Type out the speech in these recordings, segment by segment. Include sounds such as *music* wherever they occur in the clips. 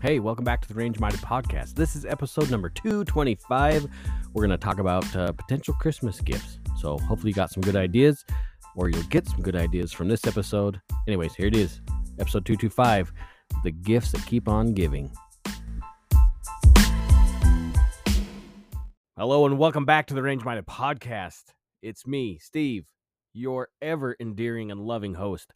Hey, welcome back to the Range Minded Podcast. This is episode number 225. We're going to talk about uh, potential Christmas gifts. So, hopefully, you got some good ideas, or you'll get some good ideas from this episode. Anyways, here it is episode 225 The Gifts That Keep On Giving. Hello, and welcome back to the Range Minded Podcast. It's me, Steve, your ever endearing and loving host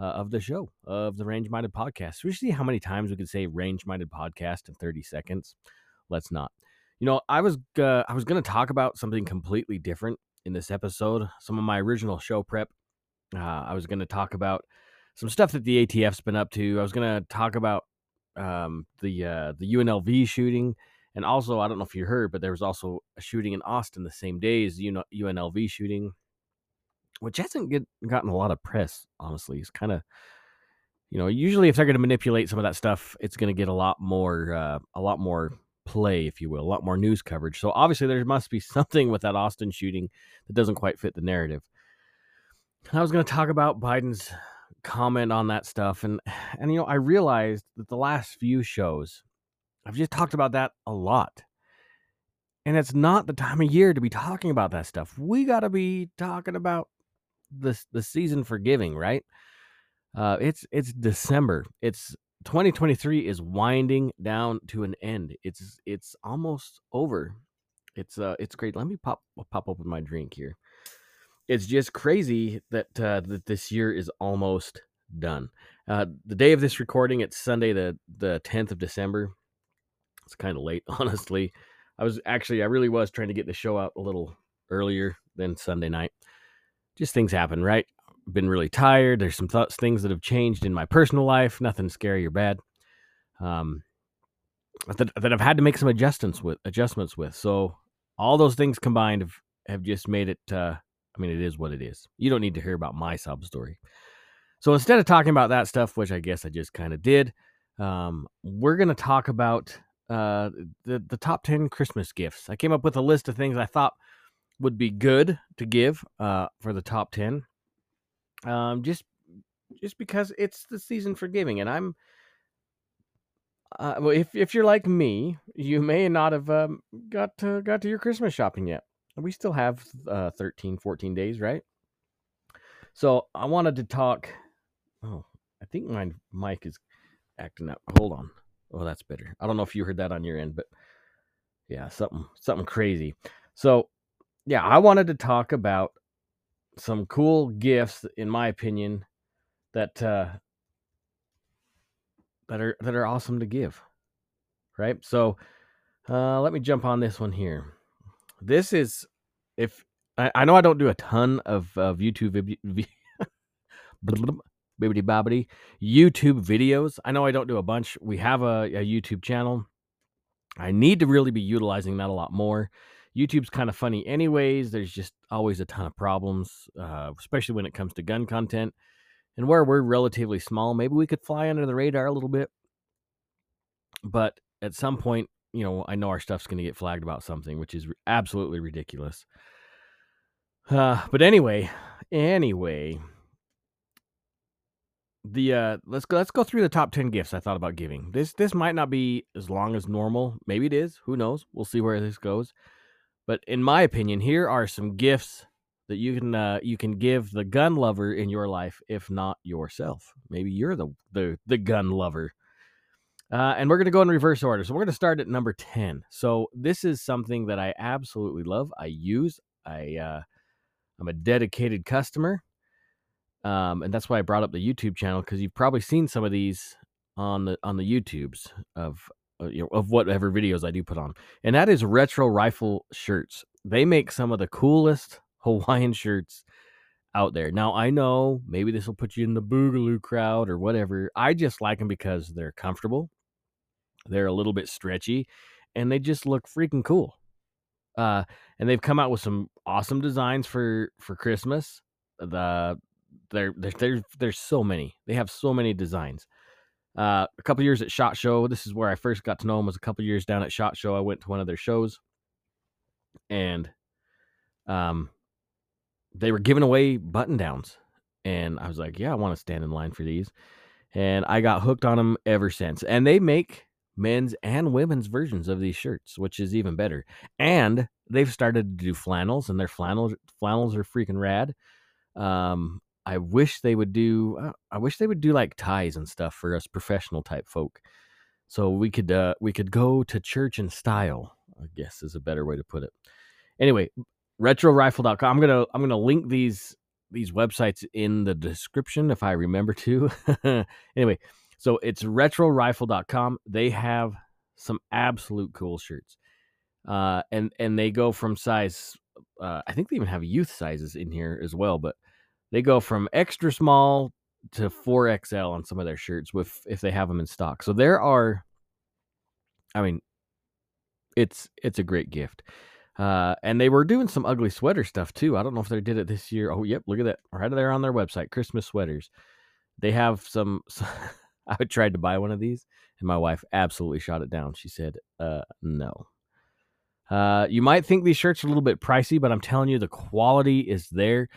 uh, of the show of the Range Minded Podcast. We see how many times we could say Range Minded Podcast in 30 seconds. Let's not. You know, I was uh, I was going to talk about something completely different in this episode. Some of my original show prep. Uh, I was going to talk about some stuff that the ATF's been up to. I was going to talk about um, the uh, the UNLV shooting, and also I don't know if you heard, but there was also a shooting in Austin the same day as the UNLV shooting which hasn't get, gotten a lot of press, honestly. It's kind of, you know, usually if they're going to manipulate some of that stuff, it's going to get a lot more, uh, a lot more play, if you will, a lot more news coverage. So obviously there must be *laughs* something with that Austin shooting that doesn't quite fit the narrative. I was going to talk about Biden's comment on that stuff, and *sighs* and you know, I realized that the last few shows, I've just talked about that a lot. And it's not the time of year to be talking about that stuff. We got to be talking about the the season for giving, right? Uh, it's it's December. It's 2023 is winding down to an end. It's it's almost over. It's uh it's great. Let me pop pop open my drink here. It's just crazy that uh, that this year is almost done. Uh, the day of this recording, it's Sunday the the 10th of December. It's kind of late, *laughs* honestly. I was actually I really was trying to get the show out a little earlier than Sunday night just things happen, right? Been really tired. There's some thoughts, things that have changed in my personal life. Nothing scary or bad. Um, that, that I've had to make some adjustments with adjustments with. So all those things combined have, have just made it. Uh, I mean, it is what it is. You don't need to hear about my sob story. So instead of talking about that stuff, which I guess I just kind of did, um, we're going to talk about uh, the the top ten Christmas gifts. I came up with a list of things I thought would be good to give uh, for the top 10 um, just just because it's the season for giving and i'm uh, well, if, if you're like me you may not have um, got to, got to your christmas shopping yet. We still have uh, 13 14 days right? So i wanted to talk oh i think my mic is acting up. Hold on. Oh that's better. I don't know if you heard that on your end but yeah something something crazy. So yeah, I wanted to talk about some cool gifts, in my opinion, that uh, that are that are awesome to give. Right. So uh, let me jump on this one here. This is if I, I know I don't do a ton of of YouTube *laughs* bibbidi bobbity YouTube videos. I know I don't do a bunch. We have a, a YouTube channel. I need to really be utilizing that a lot more. YouTube's kind of funny, anyways. There's just always a ton of problems, uh, especially when it comes to gun content. And where we're relatively small, maybe we could fly under the radar a little bit. But at some point, you know, I know our stuff's going to get flagged about something, which is absolutely ridiculous. Uh, but anyway, anyway, the uh let's go let's go through the top 10 gifts I thought about giving. This this might not be as long as normal. Maybe it is. Who knows? We'll see where this goes. But in my opinion, here are some gifts that you can uh, you can give the gun lover in your life, if not yourself. Maybe you're the the, the gun lover. Uh, and we're going to go in reverse order. So we're going to start at number 10. So this is something that I absolutely love. I use. I uh, I'm a dedicated customer. Um, and that's why I brought up the YouTube channel because you've probably seen some of these on the on the YouTubes of you know, of whatever videos I do put on, and that is retro rifle shirts. They make some of the coolest *laughs* Hawaiian shirts out there. Now I know maybe this will put you in the boogaloo crowd or whatever. I just like them because they're comfortable, they're a little bit stretchy, and they just look freaking cool. Uh, and they've come out with some awesome designs for for Christmas. The there there's there's so many. They have so many designs. Uh, a couple years at Shot Show. This is where I first got to know him. Was a couple years down at Shot Show. I went to one of their shows, and um, they were giving away button downs, and I was like, "Yeah, I want to stand in line for these." And I got hooked on them ever since. And they make men's and women's versions of these shirts, which is even better. And they've started to do flannels, and their flannels flannels are freaking rad. Um, I wish they would do. Uh, I wish they would do like ties and stuff for us professional type folk, so we could uh, we could go to church in style. I guess is a better way to put it. Anyway, retrorifle.com. I'm gonna I'm gonna link these these websites in the description if I remember to. *laughs* anyway, so it's retrorifle.com. They have some absolute cool shirts. Uh, and and they go from size uh, I think they even have youth sizes in here as well, but they go from extra small to 4XL on some of their shirts with if they have them in stock. So there are I mean it's it's a great gift. Uh, and they were doing some ugly sweater stuff too. I don't know if they did it this year. Oh, yep, look at that right there on their website, Christmas sweaters. They have some. *laughs* some I tried to buy one of these, and my wife absolutely shot it down. She said, "Uh, no." Uh, you might think these shirts are a little bit pricey, but I'm telling you, the quality is there.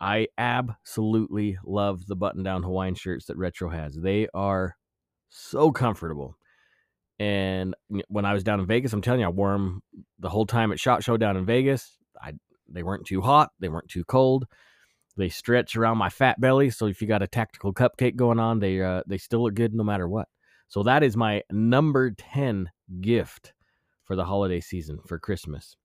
I absolutely love the button-down Hawaiian shirts that Retro has. They are so comfortable. And when I was down in Vegas, I'm telling you, I wore them the whole time at Shot Show down in Vegas. I they weren't too hot, they weren't too cold. They stretch around my fat belly, so if you got a tactical cupcake going on, they uh, they still look good no matter what. So that is my number ten gift for the holiday season for Christmas.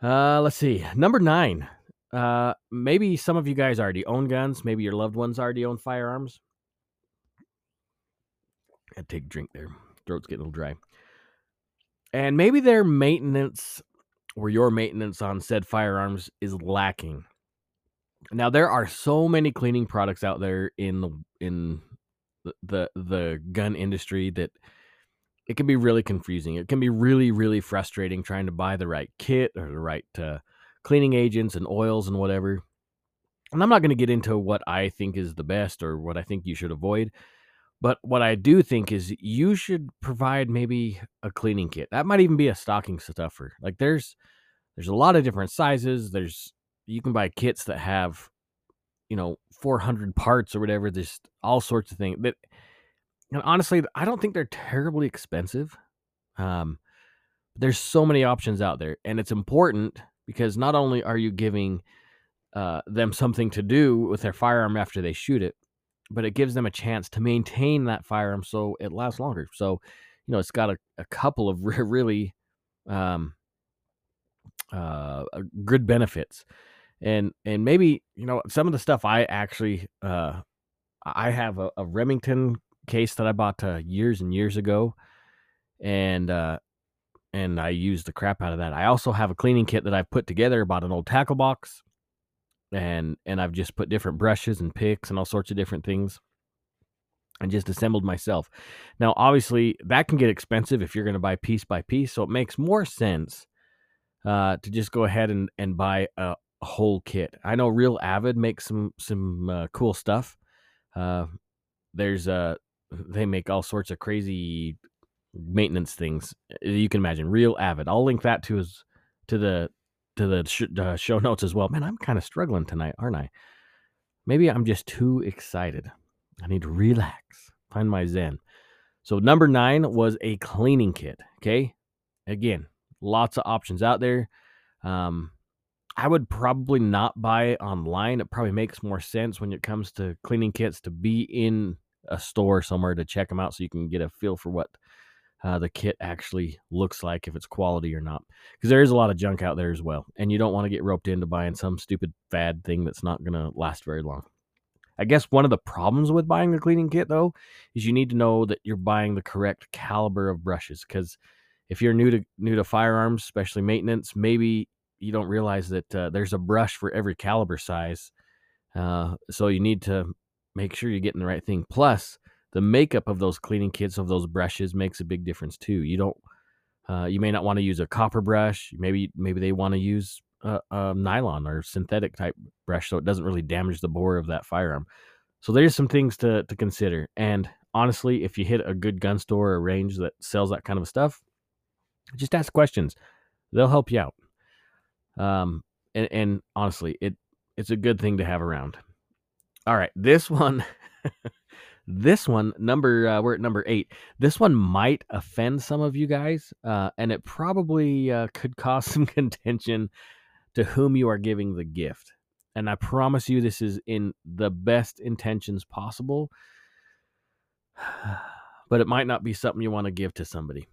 Uh, let's see, number nine. Uh, maybe some of you guys already own guns. Maybe your loved ones already own firearms. I take a drink there throat's getting a little dry. And maybe their maintenance or your maintenance on said firearms is lacking. Now there are so many cleaning products out there in the in the the, the gun industry that it can be really confusing. It can be really really frustrating trying to buy the right kit or the right uh, cleaning agents and oils and whatever. And I'm not going to get into what I think is the best or what I think you should avoid but what I do think is you should provide maybe a cleaning kit. That might even be a stocking stuffer. Like there's there's a lot of different sizes. There's you can buy kits that have you know 400 parts or whatever. There's all sorts of things. But and honestly, I don't think they're terribly expensive. Um, there's so many options out there, and it's important because not only are you giving uh, them something to do with their firearm after they shoot it, but it gives them a chance to maintain that firearm so it lasts longer. So, you know, it's got a, a couple of *laughs* really um, uh, good benefits, and and maybe you know some of the stuff I actually uh, I have a, a Remington case that I bought uh, years and years ago, and uh, and I use the crap out of that. I also have a cleaning kit that I've put together. Bought an old tackle box and and I've just put different brushes and picks and all sorts of different things and just assembled myself. Now, obviously, that can get expensive if you're going to buy piece by piece, so it makes more sense uh, to just go ahead and and buy a, a, whole kit. I know Real Avid makes some some uh, cool stuff. Uh, there's uh they make all sorts of crazy maintenance things you can imagine. Real Avid. I'll link that to his to the to the sh- uh, show notes as well. Man, I'm kind of struggling tonight, aren't I? Maybe I'm just too excited. I need to relax, find my zen. So number nine was a cleaning kit. Okay, again, lots of options out there. Um, I would probably not buy it online. It probably makes more sense when it comes to cleaning kits to be in a store somewhere to check them out so you can get a feel for what uh, the kit actually looks like, if it's quality or not. Because there is a lot of junk out there as well. And you don't want to get roped into buying some stupid fad thing that's not going to last very long. I guess one of the problems with buying the cleaning kit, though, is you need to know that you're buying the correct caliber of brushes. Because if you're new to new to firearms, especially maintenance, maybe you don't realize that uh, there's a brush for every caliber size. Uh, so you need to make sure you're getting the right thing. Plus, the makeup of those cleaning kits of those brushes makes a big difference too. You don't, uh, you may not want to use a copper brush. Maybe maybe they want to use a, a, nylon or synthetic type brush so it doesn't really damage the bore of that firearm. So there's some things to to consider. And honestly, if you hit a good gun store or range that sells that kind of stuff, just ask questions. They'll help you out. Um, and, and honestly, it it's a good thing to have around. All right, this *laughs* one This one, number uh, we're at number eight. This one might offend some of you guys, uh, and it probably uh, could cause *laughs* some contention to whom you are giving the gift. And I promise you, this is in the best intentions possible, *sighs* but it might not be something you want to give to somebody.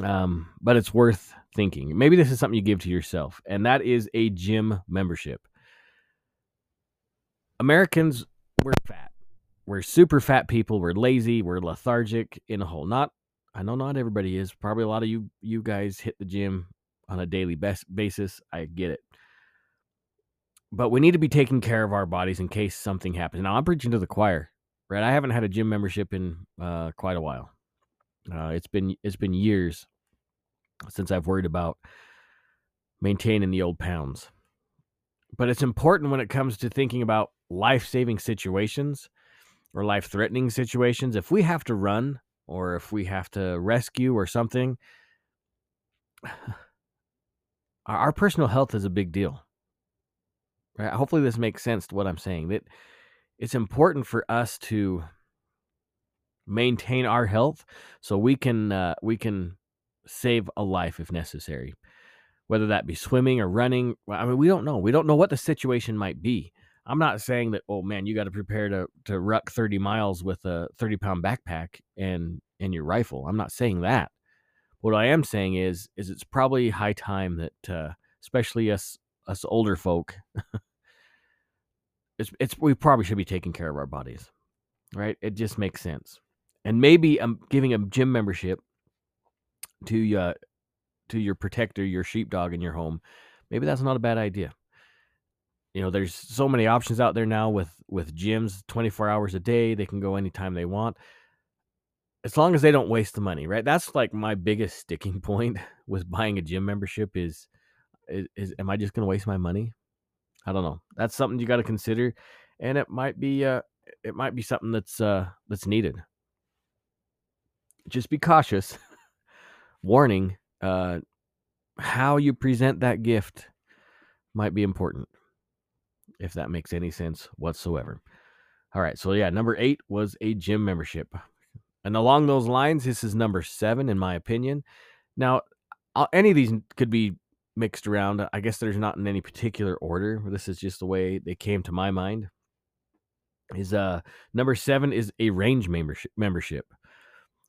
Um, but it's worth thinking. Maybe this is something you give to yourself, and that is a gym membership. Americans, we're fat we're super fat people. We're lazy. We're lethargic in a whole. Not, I know not everybody is. Probably a lot of you you guys hit the gym on a daily best basis. I get it. But we need to be taking care of our bodies in case something happens. Now I'm preaching to the choir, right? I haven't had a gym membership in uh, quite a while. Uh, it's been it's been years since I've worried about maintaining the old pounds. But it's important when it comes to thinking about life saving situations or life threatening situations, if we have to run or if we have to rescue or something, *sighs* our personal health is a big deal. Right? Hopefully, this makes sense to what I'm saying. That it's important for us to maintain our health so we can uh, we can save a life if necessary, whether that be swimming or running. I mean, we don't know. We don't know what the situation might be. I'm not saying that, oh man, you got to prepare to to ruck 30 miles with a 30 pound backpack and and your rifle. I'm not saying that. What I am saying is is it's probably high time that uh, especially us us older folk it's it's we probably should be taking care of our bodies. Right? It just makes sense. And maybe I'm giving a gym membership to uh to your protector, your sheepdog in your home. Maybe that's not a bad idea you know there's so many options out there now with with gyms 24 hours a day they can go anytime they want. As long as they don't waste the money right? That's like my biggest sticking *laughs* point with buying a gym membership is is, is am i just going to waste my money? I don't know. That's something you got to consider and it might be uh it might be something that's uh that's needed. Just be cautious. *laughs* Warning uh how you present that gift might be important if that makes any sense whatsoever. All right, so yeah, number eight was a gym membership. And along those lines, this is number seven, in my opinion. Now, any of these could be mixed around. I guess there's not in any particular order. This is just the way they came to my mind. Is uh number seven is a range membership membership.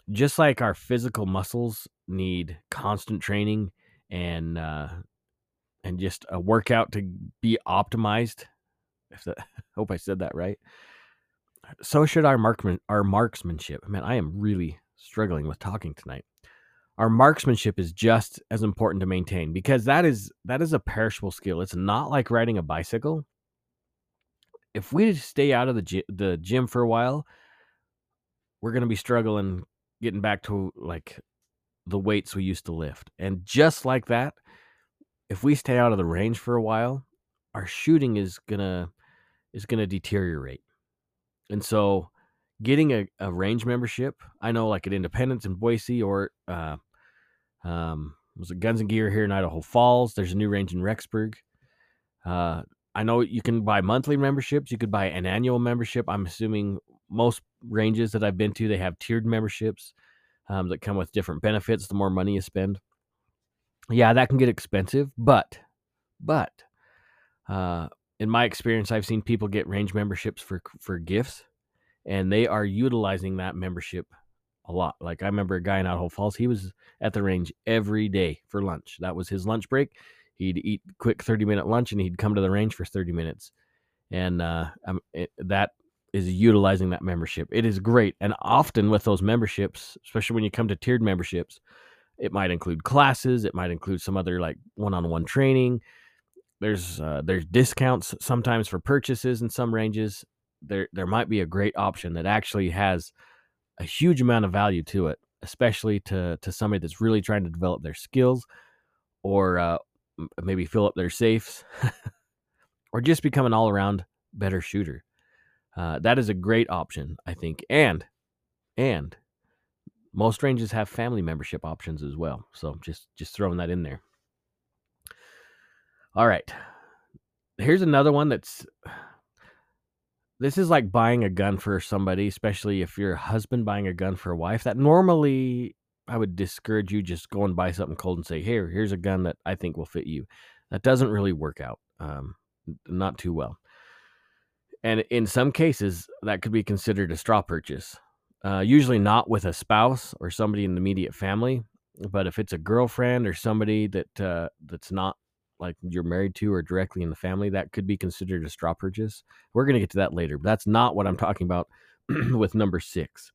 Just like our physical muscles need constant training and uh and just a workout to be optimized if that, *laughs* hope I said that right. So should our marksman, our marksmanship. Man, I am really struggling with talking tonight. Our marksmanship is just as important to maintain because that is that is a perishable skill. It's not like riding a bicycle. If we stay out of the the gym for a while, we're going to be struggling getting back to like the weights we used to lift. And just like that, if we stay out of the range for a while, our shooting is going to is going to deteriorate. And so getting a, a range membership, I know like at Independence in Boise or uh, um, was it Guns and Gear here in Idaho Falls. There's a new range in Rexburg. Uh, I know you can buy monthly memberships. You could buy an annual membership. I'm assuming most ranges that I've been to, they have tiered memberships um, that come with different benefits the more money you spend. Yeah, that can get expensive, but, but, uh, in my experience, I've seen people get range memberships for for gifts, and they are utilizing that membership a lot. Like I remember a guy in Idaho Falls, he was at the range every day for lunch. That was his lunch break. He'd eat quick thirty minute lunch, and he'd come to the range for thirty minutes, and uh, it, that is utilizing that membership. It is great, and often with those memberships, especially when you come to tiered memberships, it might include classes, it might include some other like one on one training there's uh, there's discounts sometimes for purchases in some ranges. There there might be a great option that actually has a huge amount of value to it, especially to to somebody that's really trying to develop their skills, or uh, maybe fill up their safes, *laughs* or just become an all around better shooter. Uh, that is a great option, I think, and and most ranges have family membership options as well. So just just throwing that in there. All right. Here's another one that's this is like buying a gun for somebody, especially if you're a husband buying a gun for a wife. That normally I would discourage you just go and buy something cold and say, "Here, here's a gun that I think will fit you." That doesn't really work out, um, not too well. And in some cases, that could be considered a straw purchase. Uh, usually not with a spouse or somebody in the immediate family, but if it's a girlfriend or somebody that uh, that's not like you're married to or directly in the family, that could be considered a straw purchase. We're going to get to that later, but that's not what I'm talking about *clears throat* with number six.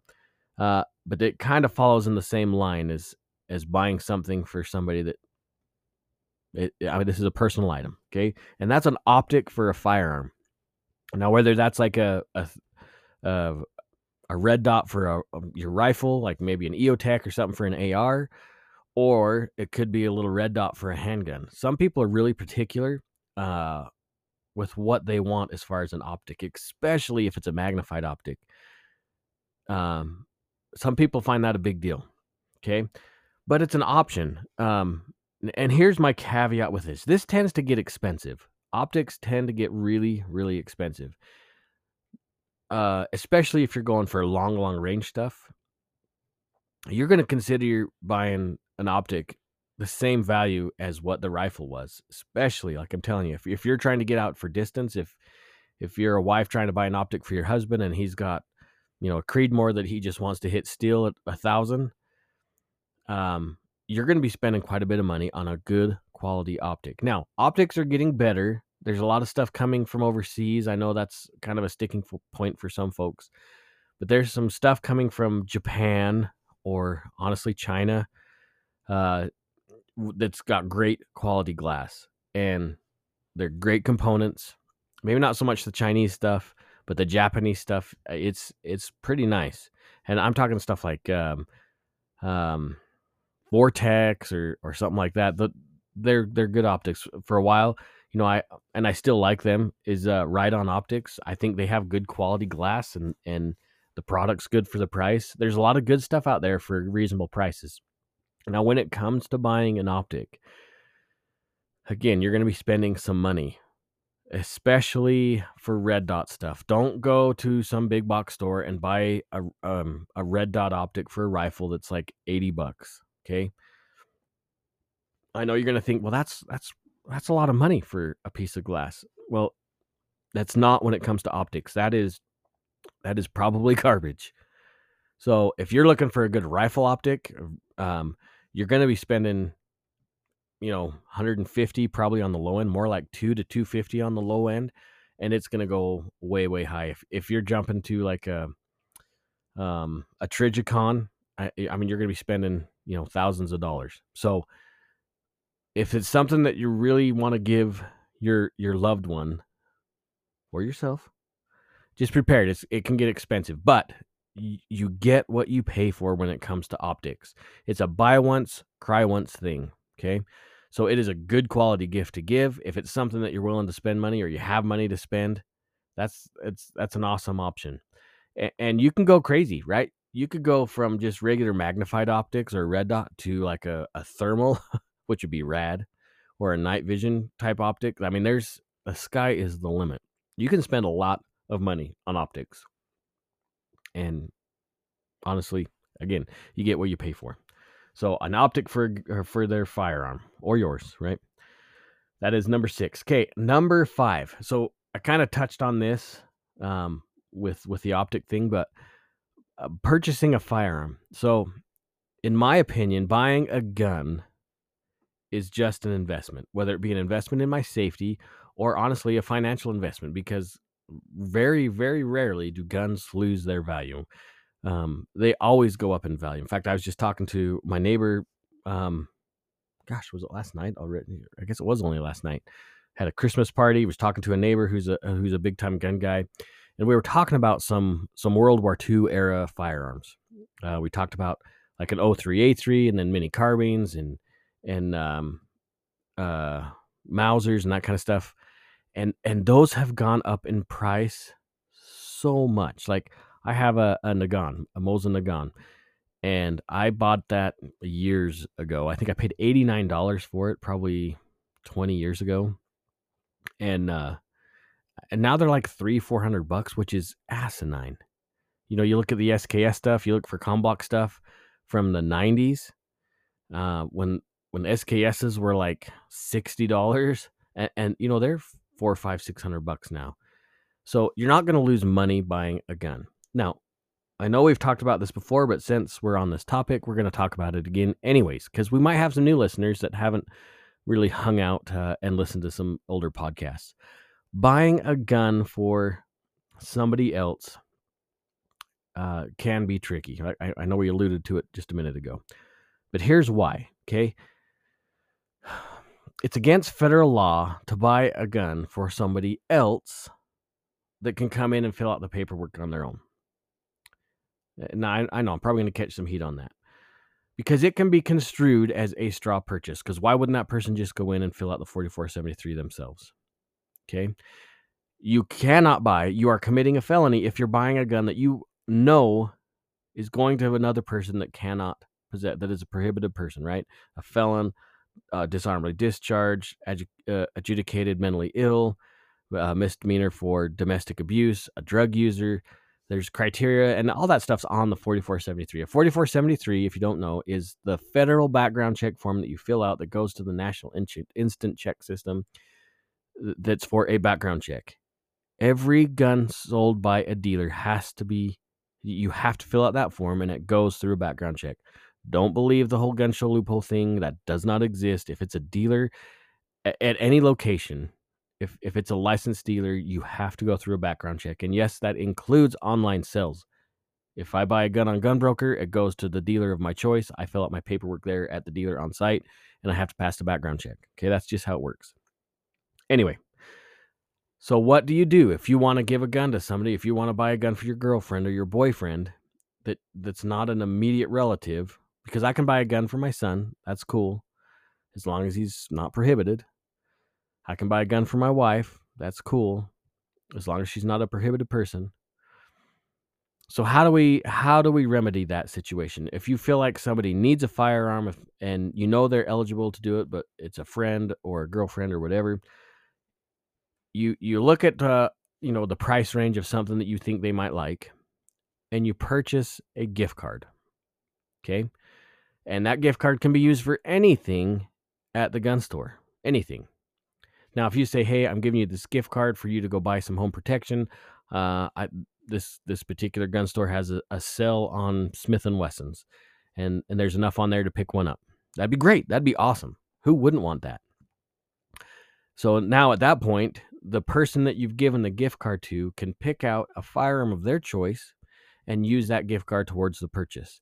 Uh, but it kind of follows in the same line as as buying something for somebody that it, I mean, this is a personal item, okay, and that's an optic for a firearm. Now, whether that's like a a, a, a red dot for a, a, your rifle, like maybe an EOTech or something for an AR, or it could be a little red dot for a handgun. Some people are really particular uh, with what they want as far as an optic, especially if it's a magnified optic. Um, some people find that a big deal. Okay. But it's an option. Um, and here's my caveat with this this tends to get expensive. Optics tend to get really, really expensive. Uh, especially if you're going for long, long range stuff. You're going to consider buying an optic the same value as what the rifle was, especially like I'm telling you, if, if you're trying to get out for distance, if if you're a wife trying to buy an optic for your husband and he's got you know, a Creedmoor that he just wants to hit steel at a thousand, um, you're going to be spending quite a bit of money on a good quality optic. Now, optics are getting better. There's a lot of stuff coming from overseas. I know that's kind of a sticking point for some folks, but there's some stuff coming from Japan or honestly China uh, that's got great quality glass and they're great components. Maybe not so much the Chinese stuff, but the Japanese stuff, uh, it's it's pretty nice. And I'm talking stuff like um, um, Vortex or or something like that. The, they're they're good optics for a while. You know, I and I still like them. Is uh, Riton Optics? I think they have good quality glass and and the product's good for the price. There's a lot of good stuff out there for reasonable prices. Now, when it comes to buying an optic, again, you're going to be spending some money especially for red dot stuff. Don't go to some big box store and buy a um, a red dot optic for a rifle that's like 80 bucks, okay? I know you're going to think, "Well, that's that's that's a lot of money for a piece of glass." Well, that's not when it comes to optics. That is that is probably *laughs* garbage. So, if you're looking for a good rifle optic, um, you're going to be spending you know 150 probably on the low end more like 2 to 250 on the low end and it's going to go way way high. If, if you're jumping to like a um a Trijicon I, I mean you're going to be spending you know thousands of dollars. So if it's something that you really want to give your your loved one or yourself just prepared it's, it can get expensive but you get what you pay for when it comes to optics it's a buy once cry once thing okay so it is a good quality gift to give. If it's something that you're willing to spend money or you have money to spend, that's it's that's an awesome option. And, and you can go crazy, right? You could go from just regular magnified optics or red dot to like a, a thermal, *laughs* which would be rad, or a night vision type optic. I mean, there's the sky is the limit. You can spend a lot of money on optics. And honestly, again, you get what you pay for. So an optic for for their firearm or yours, right? That is number six. Okay, number five. So I kind of touched on this um, with with the optic thing, but uh, purchasing a firearm. So, in my opinion, buying a gun is just an investment, whether it be an investment in my safety or honestly a financial investment, because very very rarely do guns lose their value um, they always go up in value. In fact, I was just talking to my neighbor. Um, gosh, was it last night already? I guess it was only last night. Had a Christmas party. Was talking to a neighbor who's a who's a big time gun guy, and we were talking about some some World War II era firearms. Uh, we talked about like an 03A3 and then M1 carbines and and um, uh, Mausers and that kind of stuff. And and those have gone up in price so much. Like I have a, a Nagant, a Mosin Nagant, and I bought that years ago. I think I paid eighty nine dollars for it, probably twenty years ago, and uh, and now they're like three, four hundred bucks, which is asinine. You know, you look at the SKS stuff, you look for COMBLOC stuff from the '90s uh, when when SKSs were like sixty dollars, and, and you know they're four, five, six hundred bucks now. So you're not going to lose money buying a gun. Now, I know we've talked about this before, but since we're on this topic, we're going to talk about it again, anyways, because we might have some new listeners that haven't really hung out uh, and listened to some older podcasts. Buying a gun for somebody else uh, can be tricky. I, I know we alluded to it just a minute ago, but here's why. Okay. It's against federal law to buy a gun for somebody else that can come in and fill out the paperwork on their own. Uh, now, I, I know I'm probably going to catch some heat on that because it can be construed as a straw purchase. Because why wouldn't that person just go in and fill out the 4473 themselves? Okay. You cannot buy, you are committing a felony if you're buying a gun that you know is going to another person that cannot possess, that is a prohibited person, right? A felon, uh, dishonorably discharged, uh, adjudicated mentally ill, uh, misdemeanor for domestic abuse, a drug user. There's criteria and all that stuff's on the 4473. A 4473, if you don't know, is the federal background check form that you fill out that goes to the National Instant Check System that's for a background check. Every gun sold by a dealer has to be, you have to fill out that form and it goes through a background check. Don't believe the whole gun show loophole thing. That does not exist. If it's a dealer at, any location, if if it's a licensed dealer, you have to go through a background check. And yes, that includes online sales. If I buy a gun on GunBroker, it goes to the dealer of my choice. I fill out my paperwork there at the dealer on site, and I have to pass the background check. Okay, that's just how it works. Anyway, so what do you do if you want to give a gun to somebody? If you want to buy a gun for your girlfriend or your boyfriend that that's not an immediate relative, because I can buy a gun for my son. That's cool, as long as he's not prohibited. I can buy a gun for my wife. That's cool, as long as she's not a prohibited person. So how do we how do we remedy that situation? If you feel like somebody needs a firearm if, and you know they're eligible to do it, but it's a friend or a girlfriend or whatever, you you look at uh, you know the price range of something that you think they might like, and you purchase a gift card. Okay, and that gift card can be used for anything at the gun store. Anything. Now, if you say, "Hey, I'm giving you this gift card for you to go buy some home protection," uh, I, this this particular gun store has a, a on Smith and Wessons, and and there's enough on there to pick one up. That'd be great. That'd be awesome. Who wouldn't want that? So now at that point, the person that you've given the gift card to can pick out a firearm of their choice and use that gift card towards the purchase.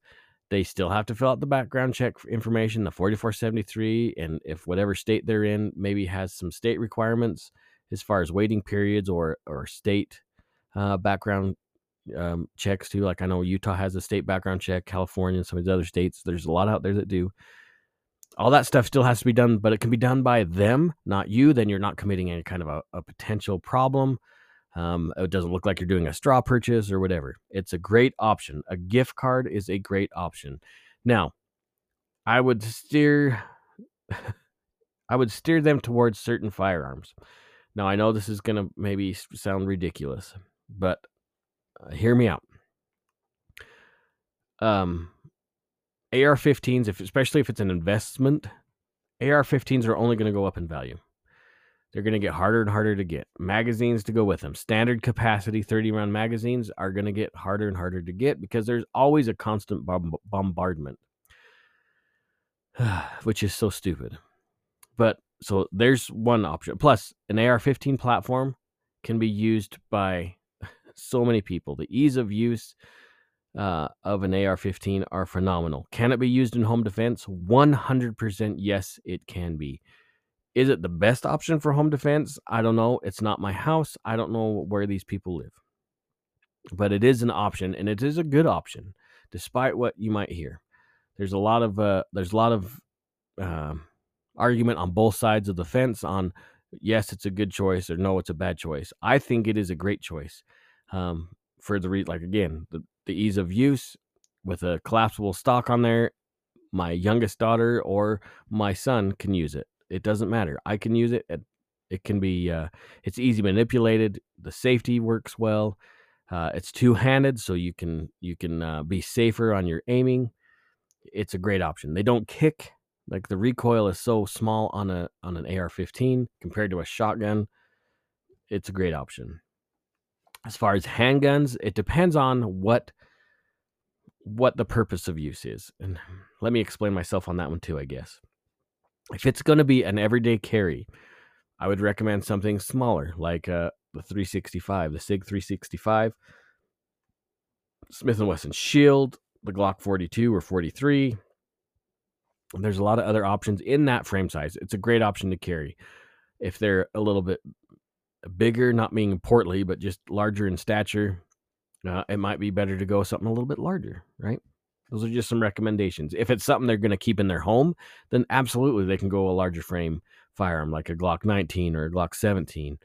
They still have to fill out the background check information, the 4473, and if whatever state they're in maybe has some state requirements as far as waiting periods or or state uh, background um, checks too. Like I know Utah has a state background check, California, and some of these other states. There's a lot out there that do. All that stuff still has to be done, but it can be done by them, not you. Then you're not committing any kind of a, a potential problem. Um, it doesn't look like you're doing a straw purchase or whatever. It's a great option. A gift card is a great option. Now, I would steer *sighs* I would steer them towards certain firearms. Now, I know this is going to maybe sound ridiculous, but uh, hear me out. Um, AR-15s, if especially if it's an investment, AR-15s are only going to go up in value. They're going to get harder and harder to get. Magazines to go with them. Standard capacity 30 round magazines are going to get harder and harder to get because there's always a constant bomb- bombardment, *sighs* which is so stupid. But so there's one option. Plus, an AR 15 platform can be used by *laughs* so many people. The ease of use uh, of an AR 15 are phenomenal. Can it be used in home defense? 100% yes, it can be. Is it the best option for home defense? I don't know. It's not my house. I don't know where these people live. But it is an option and it is a good option despite what you might hear. There's a lot of uh, there's a lot of uh, argument on both sides of the fence on yes, it's a good choice or no, it's a bad choice. I think it is a great choice um, for the re- like again the, the ease of use with a collapsible stock on there. My youngest daughter or my son can use it. It doesn't matter. I can use it. It, It can be uh, it's easy manipulated. The safety works well. Uh, it's two handed, so you can you can uh, be safer on your aiming. It's a great option. They don't kick like the recoil is so small on a on an AR-15 compared to a shotgun. It's a great option. As far as handguns, it depends on what what the purpose of use is. And let me explain myself on that one too, I guess. If it's going to be an everyday carry, I would recommend something smaller like uh, the 365, the SIG 365, Smith & Wesson Shield, the Glock 42 or 43. There's a lot of other options in that frame size. It's a great option to carry. If they're a little bit bigger, not meaning portly, but just larger in stature, uh, it might be better to go something a little bit larger, right? Those are just some recommendations. If it's something they're going to keep in their home, then absolutely they can go a larger frame firearm like a Glock 19 or a Glock 17,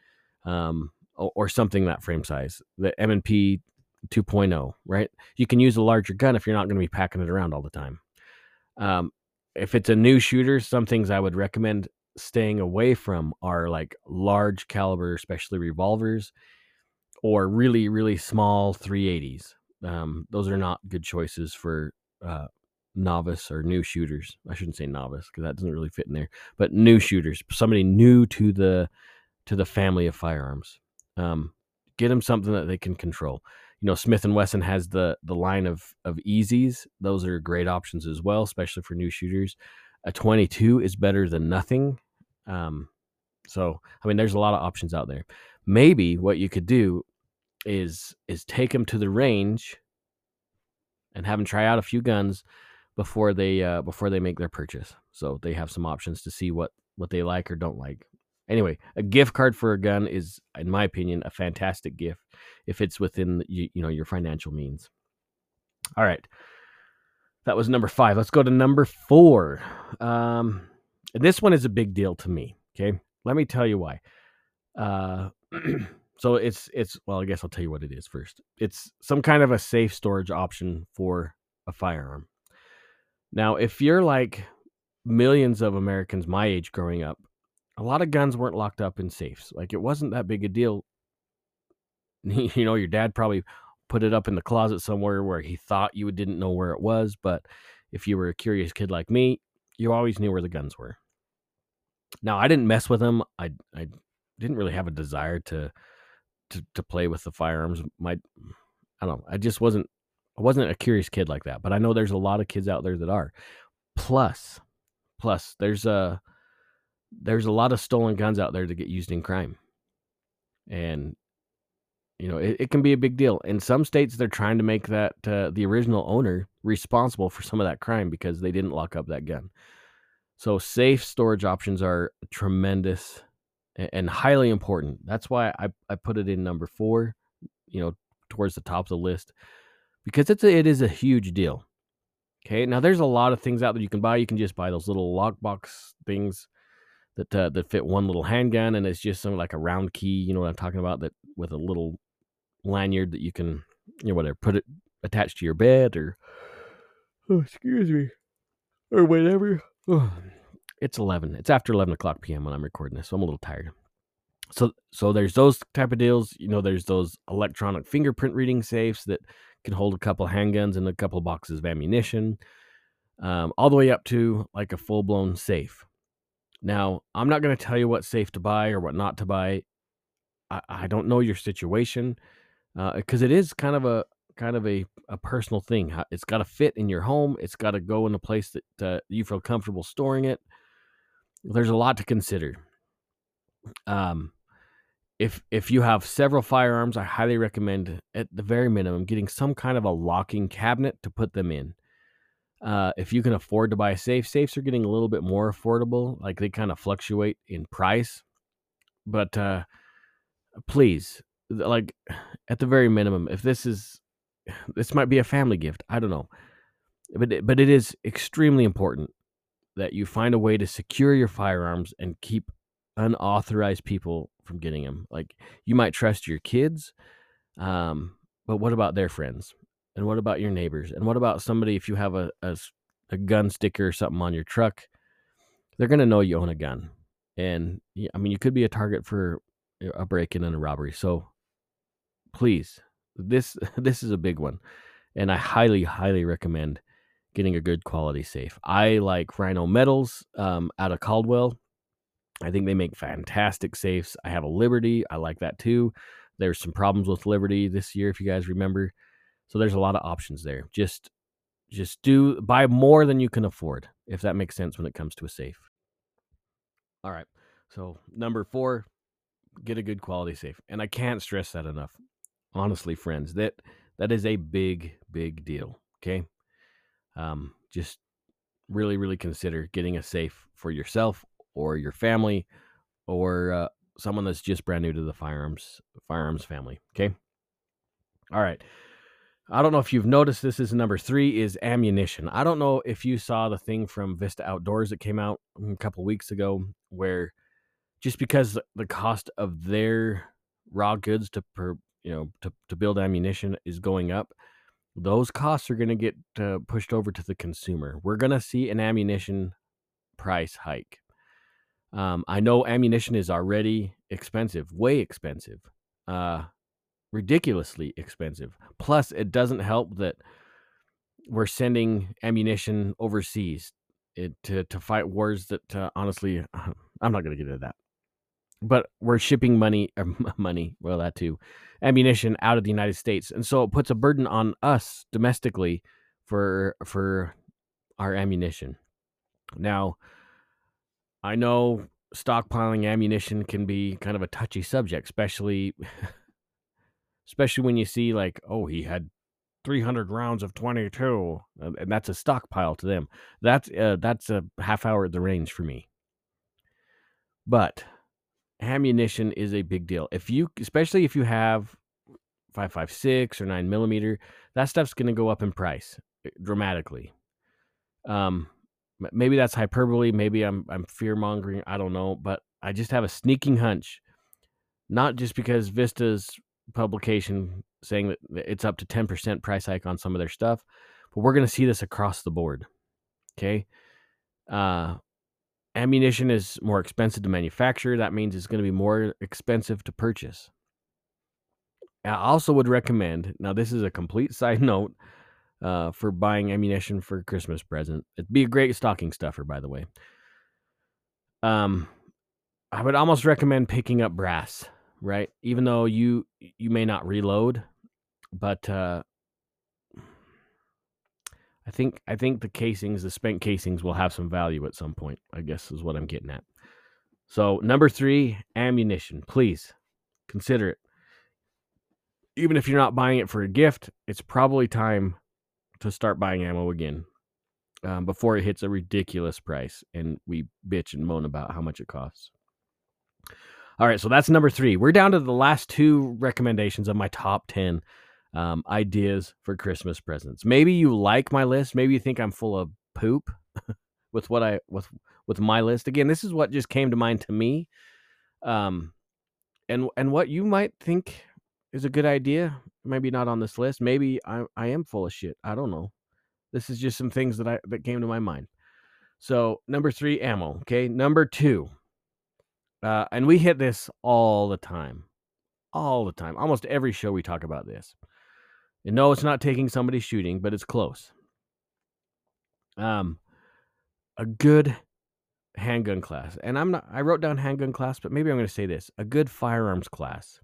um, or, or, something that frame size. The M&P 2.0, right? You can use a larger gun if you're not going to be packing it around all the time. Um, if it's a new shooter, some things I would recommend staying away from are like large caliber, especially revolvers or really really small 380s. Um, those are not good choices for uh, novice or new shooters. I shouldn't say novice because that doesn't really fit in there. But new shooters, somebody new to the to the family of firearms. Um, get them something that they can control. You know, Smith and Wesson has the the line of of EZs. Those are great options as well, especially for new shooters. A 22 is better than nothing. Um, so, I mean, there's a lot of options out there maybe what you could do is is take them to the range and have them try out a few guns before they uh, before they make their purchase. So they have some options to see what what they like or don't like. Anyway, a gift card for a gun is, in my opinion, a fantastic gift if it's within you, you know your financial means. All right, that was number five. Let's go to number four. Um, this one is a big deal to me. Okay, let me tell you why. Uh, *clears throat* so it's it's well, I guess I'll tell you what it is first. It's some kind of a safe storage option for a firearm. Now, if you're like millions of Americans my age growing up, a lot of guns weren't locked up in safes. Like it wasn't that big a deal. *laughs* you know, your dad probably put it up in the closet somewhere where he thought you didn't know where it was, but if you were a curious kid like me, you always knew where the guns were. Now, I didn't mess with them. I I didn't really have a desire to to to play with the firearms. My I don't know. I just wasn't I wasn't a curious kid like that. But I know there's a lot of kids out there that are. Plus, plus there's a there's a lot of stolen guns out there that get used in crime. And you know, it, it can be a big deal. In some states, they're trying to make that uh, the original owner responsible for some of that crime because they didn't lock up that gun. So safe storage options are tremendous and highly important. That's why I, I put it in number four, you know, towards the top of the list because it's a, it is a huge deal. Okay, now there's a lot of things out there you can buy. You can just buy those little lockbox things that uh, that fit one little handgun, and it's just something like a round key. You know what I'm talking about? That with a little lanyard that you can, you know, whatever, put it attached to your bed or, oh, excuse me, or whatever. Oh, *sighs* *sighs* it's 11 it's after 11 o'clock pm when i'm recording this so i'm a little tired. So so there's those type of deals you know there's those electronic fingerprint reading safes that can hold a couple handguns and a couple boxes of ammunition um, all the way up to like a full-blown safe. Now i'm not going to tell you what safe to buy or what not to buy. I, I don't know your situation because uh, it is kind of a kind of a, a personal thing. It's got to fit in your home it's got to go in a place that uh, you feel comfortable storing it there's a lot to consider. Um, if if you have several firearms, I highly recommend at the very minimum getting some kind of a locking cabinet to put them in. Uh, if you can afford to buy a safe, safes are getting a little bit more affordable. Like they kind of fluctuate in price, but uh, please, like at the very minimum, if this is *sighs* this might be a family gift, I don't know, but but it is extremely important that you find a way to secure your firearms and keep unauthorized people from getting them. Like you might trust your kids, um, but what about their friends? And what about your neighbors? And what about somebody if you have a, a, a gun sticker or something on your truck? They're going to know you own a gun. and I mean, you could be a target for a break in and a robbery. So please, this *laughs* this is a big one, and I highly highly recommend getting a good quality safe. I like Rhino Metals um, out of Caldwell. I think they make fantastic safes. I have a Liberty. I like that too. There's some problems with Liberty this year, if you guys remember. So there's a lot of options there. Just just do buy more than you can afford, if that makes sense when it comes to a safe. All right. So number four, get a good quality safe. And I can't stress that enough. Honestly, friends, that that is a big, big deal. Okay. Um, just really, really consider getting a safe for yourself or your family or uh, someone that's just brand new to the firearms firearms family. Okay. All right. I don't know if you've noticed this is number three is ammunition. I don't know if you saw the thing from Vista Outdoors that came out a couple weeks ago where just because the cost of their raw goods to per, you know to, to build ammunition is going up those costs are going to get uh, pushed over to the consumer. We're going to see an ammunition price hike. Um, i know ammunition is already expensive way expensive uh, ridiculously expensive. Plus it doesn't help that we're sending ammunition overseas it, to, to fight wars that uh, honestly *laughs* i'm not going to get into that but we're shipping money *laughs* or money well that too ammunition out of the united states and so it puts a burden on us domestically for for our ammunition. Now i know stockpiling ammunition can be kind of a touchy subject especially *laughs* especially when you see like oh he had 300 rounds of 22 and that's a stockpile to them. That's uh, that's a half hour at the range for me. But ammunition is a big deal. If you, especially if you have 556 or 9 millimeter, that stuff's going to go up in price eh, dramatically. Um, maybe that's hyperbole. Maybe I'm I'm fear mongering. I don't know, but I just have a sneaking hunch. Not just because Vista's publication saying that it's up to 10% price hike on some of their stuff, but we're going to see this across the board. Okay. Uh, ammunition is more expensive to manufacture. That means it's going to be more expensive to purchase. I also would recommend, now, this is a complete side *laughs* note uh, for buying ammunition for Christmas present. It'd be a great stocking stuffer, by the way. Um, I would almost recommend picking up brass, right? Even though you you may not reload, but uh, I think I think the casings, the spent casings, will have some value at some point. I guess is what I'm getting at. So number three, ammunition. Please consider it. Even if you're not buying it for a gift, it's probably time to start buying ammo again um, before it hits a ridiculous price and we bitch and moan about how much it costs. All right, so that's number three. We're down to the last two recommendations of my top ten um, ideas for Christmas presents. Maybe you like my list. Maybe you think I'm full of poop *laughs* with what I with with my list. Again, this is what just came to mind to me. Um, and and what you might think is a good idea. Maybe not on this list. Maybe I I am full of shit. I don't know. This is just some things that I that came to my mind. So number three, ammo. Okay, number two. Uh, and we hit this all the time, all the time. Almost every show we talk about this. And no, it's not taking somebody shooting, but it's close. Um, a good handgun class, and I'm not. I wrote down handgun class, but maybe I'm going to say this: a good firearms class.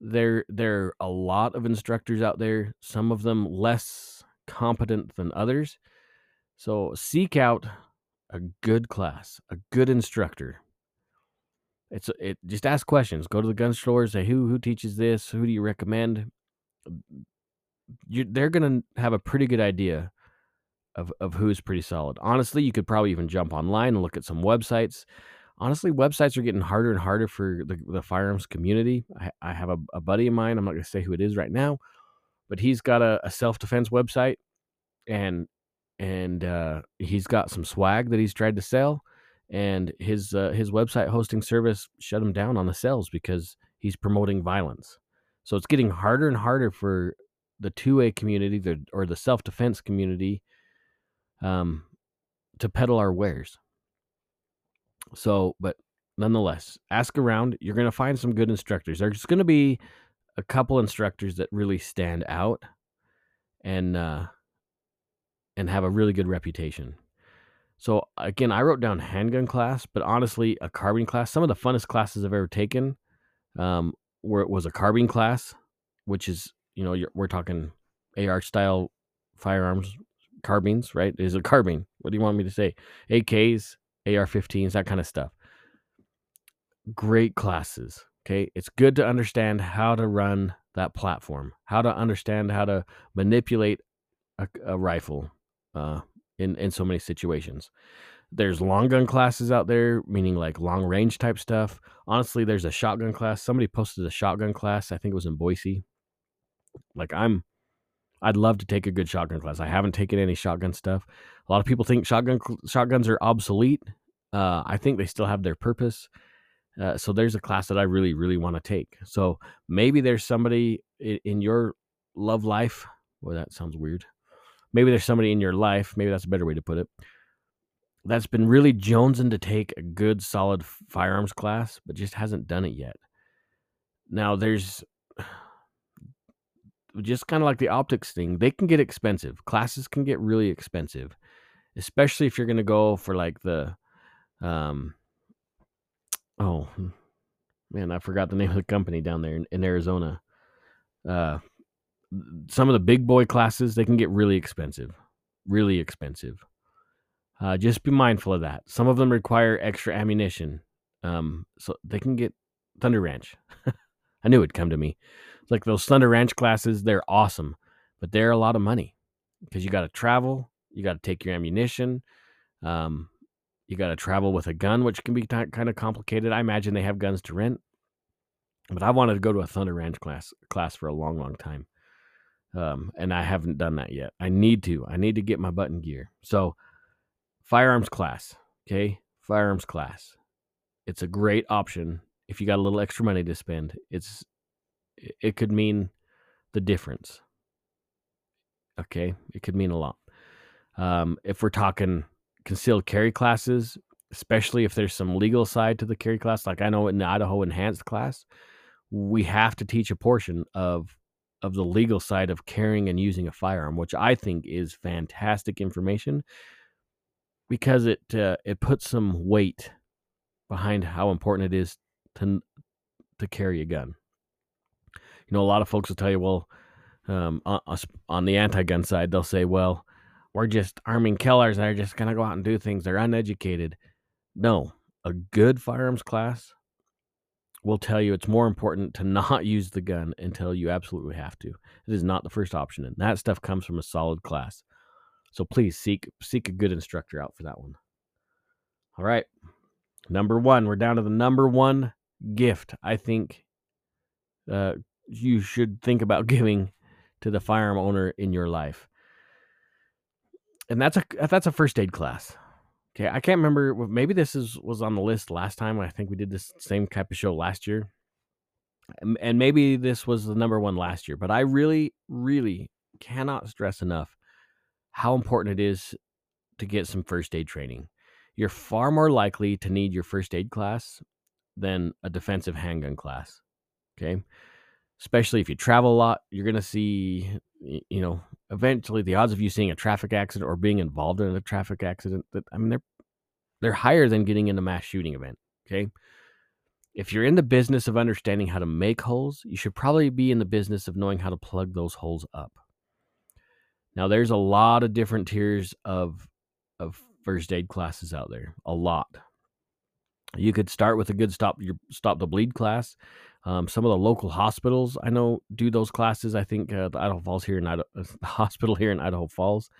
There, there are a lot of instructors out there. Some of them less competent than others. So seek out a good class, a good instructor. It's it. Just ask questions. Go to the gun store. Say who who teaches this. Who do you recommend? They're going to have a pretty good idea of, of who's pretty solid. Honestly, you could probably even jump online and look at some websites. Honestly, websites are getting harder and harder for the, the firearms community. I, I have a, a, buddy of mine, I'm not going to say who it is right now, but he's got a, a self defense website and and uh, he's got some swag that he's tried to sell. And his uh, his website hosting service shut him down on the sales because he's promoting violence. So it's getting harder and harder for the 2A community the, or the self defense community um, to peddle our wares. So, but nonetheless, ask around. You're going to find some good instructors. There's going to be a couple instructors that really stand out and uh, and have a really good reputation. So again, I wrote down handgun class, but honestly, a carbine class. Some of the funnest classes I've ever taken, um, where it was a carbine class, which is you know we're talking AR style firearms, carbines, right? Is a carbine. What do you want me to say? AKs, AR-15s, that kind of stuff. Great classes. Okay, it's good to understand how to run that platform, how to understand how to manipulate a, a rifle uh, in in so many situations. There's long gun classes out there, meaning like long range type stuff. Honestly, there's a shotgun class. Somebody posted a shotgun class. I think it was in Boise. Like I'm, I'd love to take a good shotgun class. I haven't taken any shotgun stuff. A lot of people think shotgun shotguns are obsolete. Uh, I think they still have their purpose. Uh, so there's a class that I really, really want to take. So maybe there's somebody in, in your love life. Well, that sounds weird. Maybe there's somebody in your life. Maybe that's a better way to put it. That's been really jonesing to take a good, solid firearms class, but just hasn't done it yet. Now there's *sighs* just kind of like the optics thing. They can get expensive. Classes can get really expensive, especially if you're going to go for like the um oh hmm, man, I forgot the name of the company down there in, in Arizona. Uh, some of the big boy classes they can get really expensive, really expensive. Uh, just be mindful of that. Some of them require extra ammunition, um, so they can get Thunder Ranch. *laughs* I knew it'd come to me. It's like those Thunder Ranch classes, they're awesome, but they're a lot of money because you got to travel, you got to take your ammunition. Um, you got to travel with a gun, which can be t- kind of complicated. I imagine they have guns to rent, but I wanted to go to a Thunder Ranch class class for a long, long time, um, and I haven't done that yet. I need to. I need to get my button gear. So, firearms class, okay, firearms class. It's a great option if you got a little extra money to spend. It's it could mean the difference. Okay, it could mean a lot. Um, if we're talking concealed carry classes, especially if there's some legal side to the carry class. Like I know in the Idaho enhanced class, we have to teach a portion of of the legal side of carrying and using a firearm, which I think is fantastic information because it uh, it puts some weight behind how important it is to to carry a gun. You know, a lot of folks will tell you, well, um, on, on the anti-gun side, they'll say, well, we're just arming killers that are just going to go out and do things. They're uneducated. No, a good firearms class will tell you it's more important to *laughs* not use the gun until you absolutely have to. It is not the first option, and that stuff comes from a solid class. So please seek seek a good instructor out for that one. All right, number one, we're down to the number one gift. I think uh, you should think about *laughs* giving to the firearm owner in your life and that's a that's a first aid class. Okay, I can't remember. Maybe this is was on the list last time. I think we did this same type of show last year, and maybe this was the number one last year. But I really, really cannot stress enough how important it is to get some first aid training. You're far more likely to need your first aid class than a defensive handgun class. Okay, especially if you travel a lot, you're going to see, you know, eventually the odds of you seeing a traffic accident or being involved in a traffic accident that I mean they're they're higher than getting in a mass shooting event, okay? If you're in the business of understanding how to make holes, you should probably be in the business of knowing how to plug those holes up. Now there's a lot of different tiers of of first aid classes out there, a lot. You could start with a good stop your stop the bleed class um, some of the local hospitals I know do those classes. I think uh, the Idaho Falls here in Idaho, *laughs* the hospital here in Idaho Falls,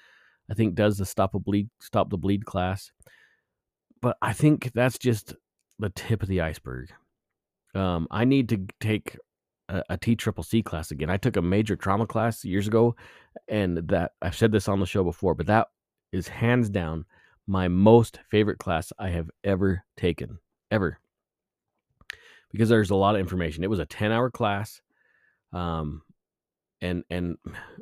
I think does the stop a bleed stop the bleed class. But I think that's just the tip of the iceberg. Um, I need to take a, T triple C class again. I took a major trauma class years ago, and that I've said this on the show before, but that is hands down my most favorite class I have ever taken, ever because there's a lot of information. It was a 10 hour class. Um, and, and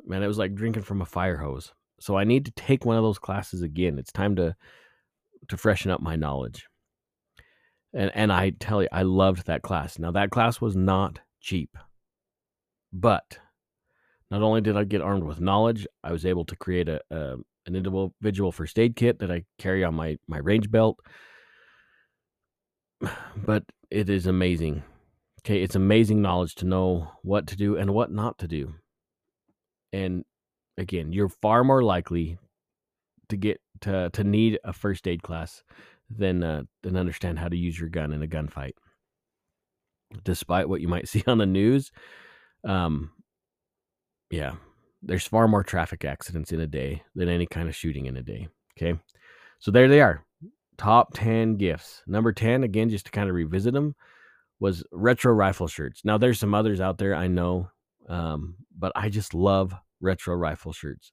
man, it was like drinking from a fire hose. So I need to take one of those classes again. It's time to, to freshen up my knowledge. And and I tell you, I loved that class. Now that class was not cheap. But not only did I get armed with knowledge, I was able to create a, a an individual first aid kit that I carry on my my range belt. *sighs* But it is amazing. Okay, it's amazing knowledge to know what to do and what not to do. And again, you're far more likely to get to to need a first aid class than uh, than understand how to use your gun in a gunfight. Despite what you might *laughs* see on the news, um, yeah, there's far more traffic accidents in a day than any kind of shooting in a day. Okay, so there they are, top ten gifts. Number ten, again, just to kind of revisit them, was retro rifle shirts. Now there's some others out there I know, um, but I just love retro rifle shirts.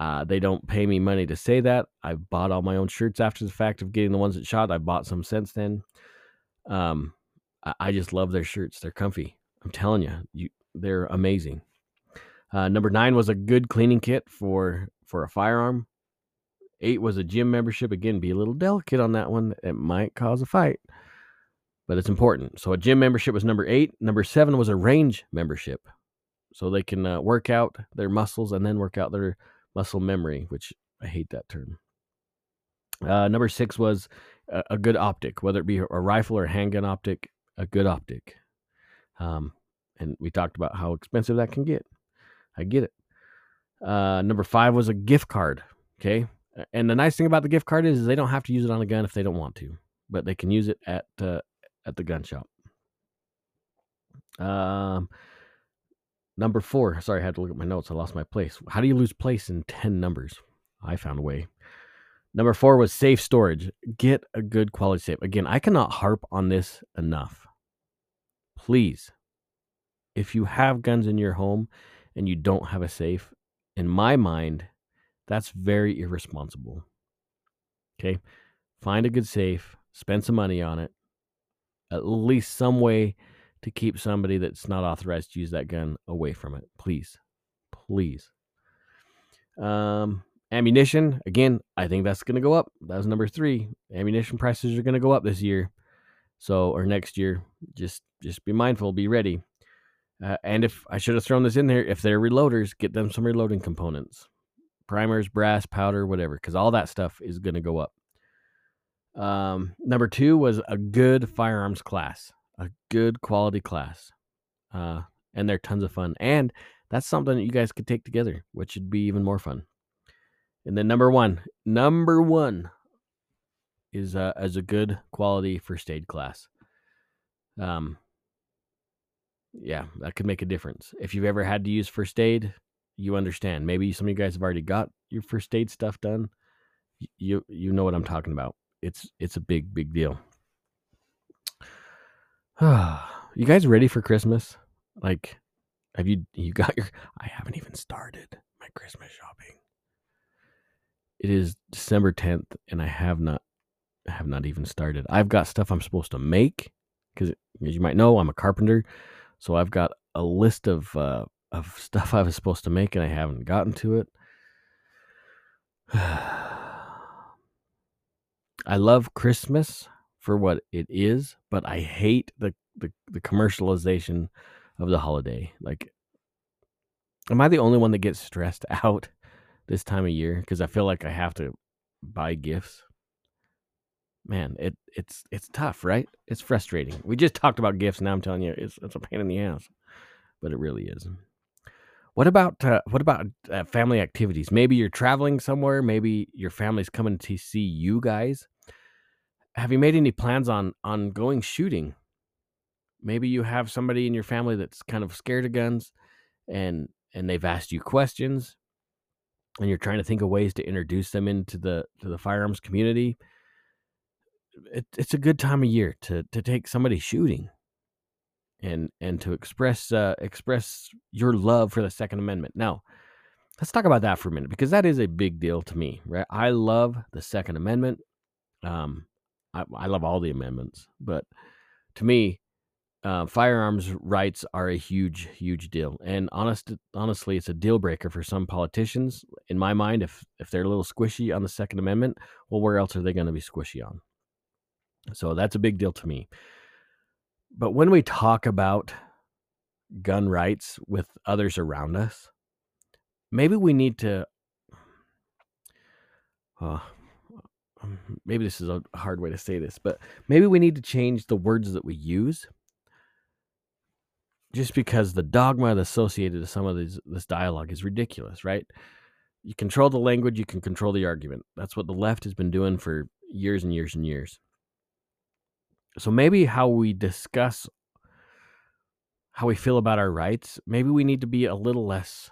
Uh, they don't pay me money to say that. I bought all my own shirts after the fact of getting the ones that shot. I bought some since then. Um, I, I just love their shirts. They're comfy. I'm telling you, you they're amazing. Uh, number nine was a good cleaning kit for for a firearm. Eight was a gym membership. Again, be a little delicate on that one. It might cause a fight, but it's important. So a gym membership was number eight. Number seven was a range membership, so they can uh, work out their muscles and then work out their muscle memory, which I hate that term. Uh, number six was a, a, good optic, whether it be a rifle or handgun optic, a good optic. Um, and we talked about how expensive that can get. I get it. Uh, number five was a gift card. Okay. And the nice thing about the gift card is, is they don't have to use it on a gun if they don't want to, but they can use it at uh, at the gun shop. Um, Number four. Sorry, I had to look at my notes. I lost my place. How do you lose place in 10 numbers? I found a way. Number four was safe storage. Get a good quality safe. Again, I cannot harp on this enough. Please, if you have guns in your home and you don't have a safe, in my mind, that's very irresponsible. Okay. Find a good safe, spend some money on it, at least some way to keep somebody that's not authorized to use that gun away from it. Please. Please. Um, ammunition, again, I think that's going to go up. That was number three. Ammunition prices are going to go up this year. So, or next year. Just, just be mindful, be ready. Uh, and if I should have thrown this in there, if they're reloaders, get them some reloading components primers, brass, powder, whatever, because all that stuff is going to go up. Um, number two was a good firearms class a good quality class. Uh, and they're tons of fun. And that's something that you guys could take together, which would be even more fun. And then number one, number one is uh, as a good quality first aid class. Um, yeah, that could make a difference. If you've ever had to use first aid, you understand. Maybe some of you guys have already got your first aid stuff done. You you know what I'm talking about. It's it's a big big deal. *sighs* you guys ready for Christmas? Like, have you you got your? *laughs* I haven't even started my Christmas shopping. It is December tenth, and I have not have not even started. I've got stuff I'm supposed to make because, as you might know, I'm a carpenter, so I've got a list of uh, of *laughs* stuff I was supposed to make, and I haven't gotten to it. *sighs* I love Christmas for what it is, but I hate the the, the commercialization of the holiday. Like, am I the only one that gets stressed *laughs* out this time of year because I feel like I have to buy gifts? Man, it it's it's tough, right? It's frustrating. We just talked about gifts. Now I'm telling you, it's it's a pain in the ass, but it really is. What about uh, what about uh, family activities? Maybe you're traveling somewhere. Maybe your family's coming to see you guys have you made any plans on on going shooting? Maybe you have somebody in your family that's kind of scared of guns and and they've asked you questions and you're trying to think of ways to introduce them into the to the firearms community. It, it's a good time of year to to take somebody shooting and and to express uh, express your love for the Second Amendment. Now, let's talk about that for a minute because that is a big deal to me. Right, I love the Second Amendment. Um, I, I love all the amendments, but to me, uh, firearms rights are a huge, huge deal. And honest, honestly, it's a deal breaker for some politicians. In my mind, if if they're a little squishy on the Second Amendment, well, where else are they going to be squishy on? So that's a big deal to me. But when we talk about gun rights with others around us, maybe we need to. Uh, maybe this is a hard way to say this, but maybe we need to change the words that we use just because the dogma associated to some of these, this dialogue is ridiculous, right? You control the language, you can control the argument. That's what the left has been doing for years and years and years. So maybe how we discuss how we feel about our rights, maybe we need to be a little less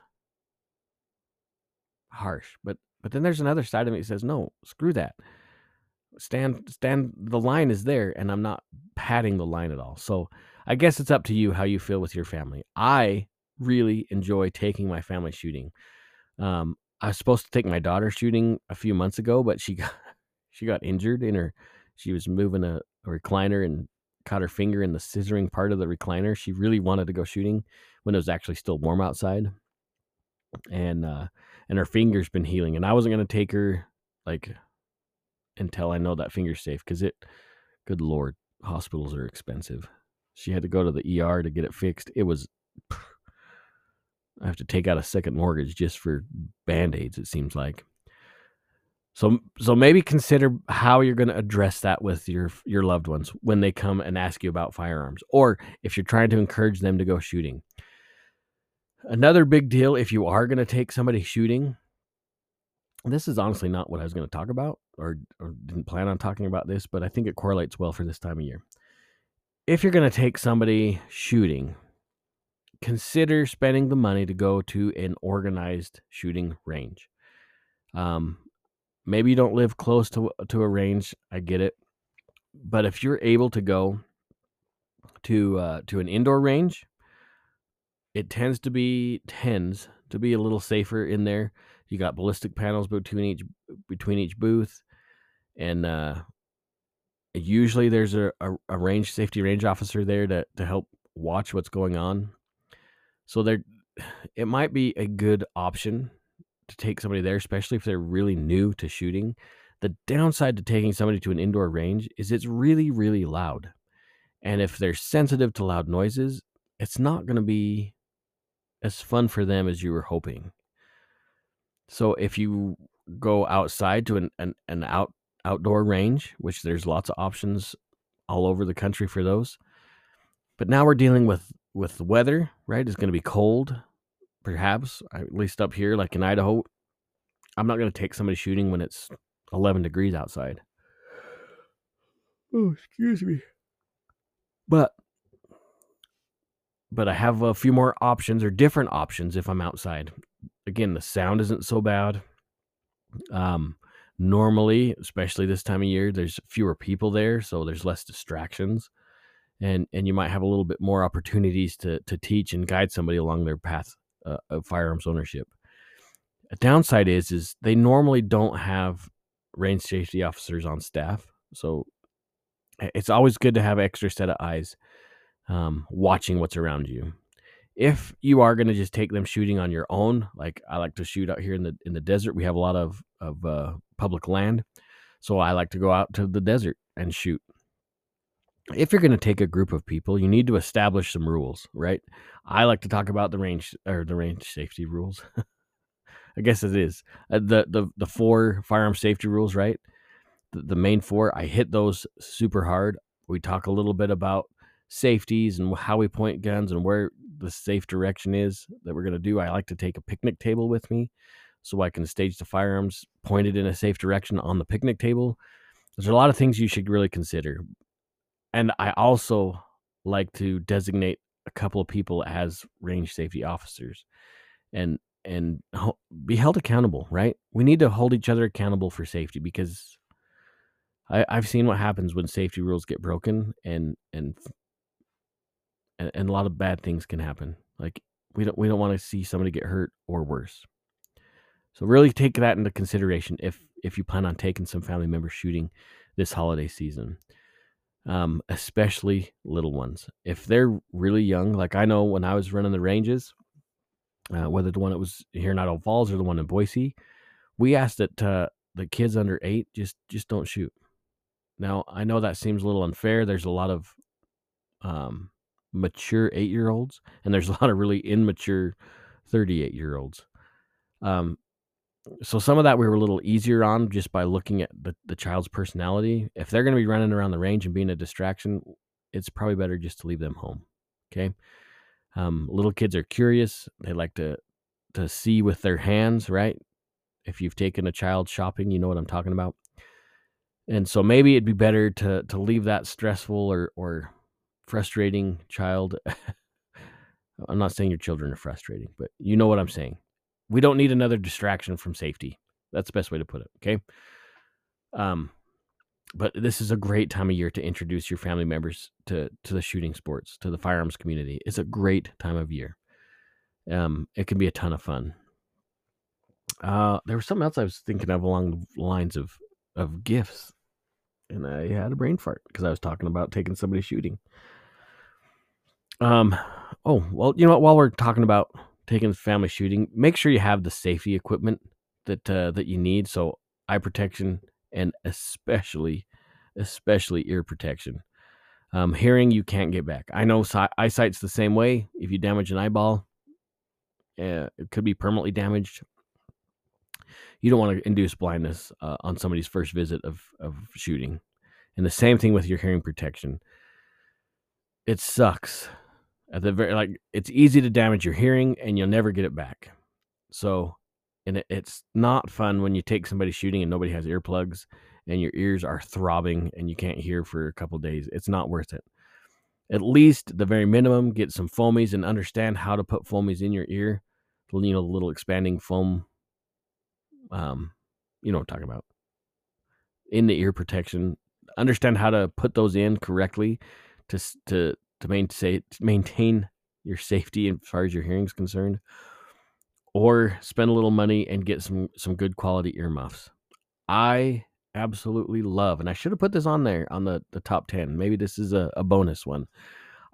harsh. But but then there's another side of me that says, no, screw that. Stand stand the line is there and I'm not padding the line at all. So I guess it's up to you how you feel with your family. I really enjoy taking my family shooting. Um, I was supposed to take my daughter shooting a few months ago, but she *laughs* got she got injured in her. She was moving a, a recliner and caught her finger in the scissoring part of the recliner. She really wanted to go shooting when it was actually still warm outside, and uh, and her finger's been healing. And I wasn't gonna take her like until I know that finger's safe because it. Good lord, hospitals are expensive. She had to go to the ER to get it fixed. It was. *sighs* I have to take out a second mortgage just for band aids. It seems like. So, so maybe consider how you're going to address that with your your loved ones when they come and ask you about firearms, or if you're trying to encourage them to go shooting. Another big deal if you are going to take somebody shooting. This is honestly not what I was going to talk about, or, or didn't plan on talking about this, but I think it correlates well for this time of year if you're going to take somebody shooting, consider spending the money to go to an organized shooting range. Um, maybe you don't live close to to a range. I get it, but if you're able to go to uh, to an indoor range, it tends to be tends to be a little safer in there. You got ballistic panels between each between each booth, and uh, usually there's a, a, a, range safety range officer there to, to help watch what's going on. So there it might be a good option to take somebody there, especially if they're really new to shooting. The downside to taking somebody to an indoor range is it's really, really loud. And if they're sensitive to loud noises, it's not going to be as fun for them as you were hoping. So if you go outside to an, an, an out outdoor range, which there's lots of options all over the country for those. But now we're dealing with with the weather, right? It's going to be cold, perhaps at least up here, like in Idaho. I'm not going to take somebody shooting when it's 11 degrees outside. Oh, excuse me. But but I have a few more options or different options if I'm outside. Again, the sound isn't so bad. Um, normally, especially this time of year, there's fewer people there, so there's less distractions. And, and you might have a little bit more opportunities to, to teach and guide somebody along their path uh, of firearms ownership. A downside is is they normally don't have range safety officers on staff, so it's always good to have extra set of eyes um, watching what's around you. If you are going to just take them shooting on your own, like I like to shoot out here in the in the desert, we have a lot of of uh, public land. So I like to go out to the desert and shoot. If you're going to take a group of people, you need to establish some rules, right? I like to talk about the range or the range safety rules. *laughs* I guess it is uh, the the the four firearm safety rules, right? The, the main four. I hit those super hard. We talk a little bit about safeties and how we point guns and where the safe direction is that we're going to do. I like to take a picnic table with me so I can stage the firearms pointed in a safe direction on the picnic table. There's a lot of things you should really consider. And I also like to designate a couple of people as range safety officers and and be held accountable, right? We need to hold each other accountable for safety because I, I've seen what happens when safety rules get broken and and and a lot of bad things can happen. Like we don't we don't want to see somebody get hurt or worse. So really take that into consideration if if you plan on taking some family members shooting this holiday season. Um, especially little ones. If they're really young, like I know when I was running the ranges, uh, whether the one that was here in Idaho Falls or the one in Boise, we asked that uh, the kids under eight just just don't shoot. Now, I know that seems a little unfair. There's a lot of um, mature eight year olds, and there's a lot of really immature 38 year olds. Um, so some of that we were a little easier on just by looking at the, the child's personality. If they're going to be running around the range and being a distraction, it's probably better just to leave them home. Okay. Um, little kids are curious. They like to to see with their hands, right? If you've taken a child shopping, you know what I'm talking about. And so maybe it'd be better to to leave that stressful or or frustrating child. *laughs* I'm not saying your children are frustrating, but you know what I'm saying. We don't need another distraction from safety. That's the best way to put it. Okay. Um, but this is a great time of year to introduce your family members to to the shooting sports, to the firearms community. It's a great time of year. Um, it can be a ton of fun. Uh, there was something else I was thinking of along the lines of of gifts, and I had a brain fart because I was talking about taking somebody shooting. Um, oh well, you know what? While we're talking about taking family shooting, make sure you have the safety equipment that uh, that you need. So eye protection and especially especially ear protection. Um, hearing you can't get back. I know si- eyesight's the same way. If you damage an eyeball, uh, it could be permanently damaged. You don't want to induce blindness uh, on somebody's first visit of of shooting, and the same thing with your hearing protection. It sucks at the very like it's easy to damage your hearing and you'll never get it back. So, and it, it's not fun when you take somebody shooting and nobody has earplugs and your ears are throbbing and you can't hear for a couple days. It's not worth it. At least the very minimum, get some foamies and understand how to put foamies in your ear. You know, little expanding foam. Um, you know what I'm talking about. In the ear protection, understand how to put those in correctly to to to maintain your safety as far as your hearing is concerned, or spend a little money and get some some good quality earmuffs. I absolutely love, and I should have put this on there on the the top ten. Maybe this is a, a bonus one.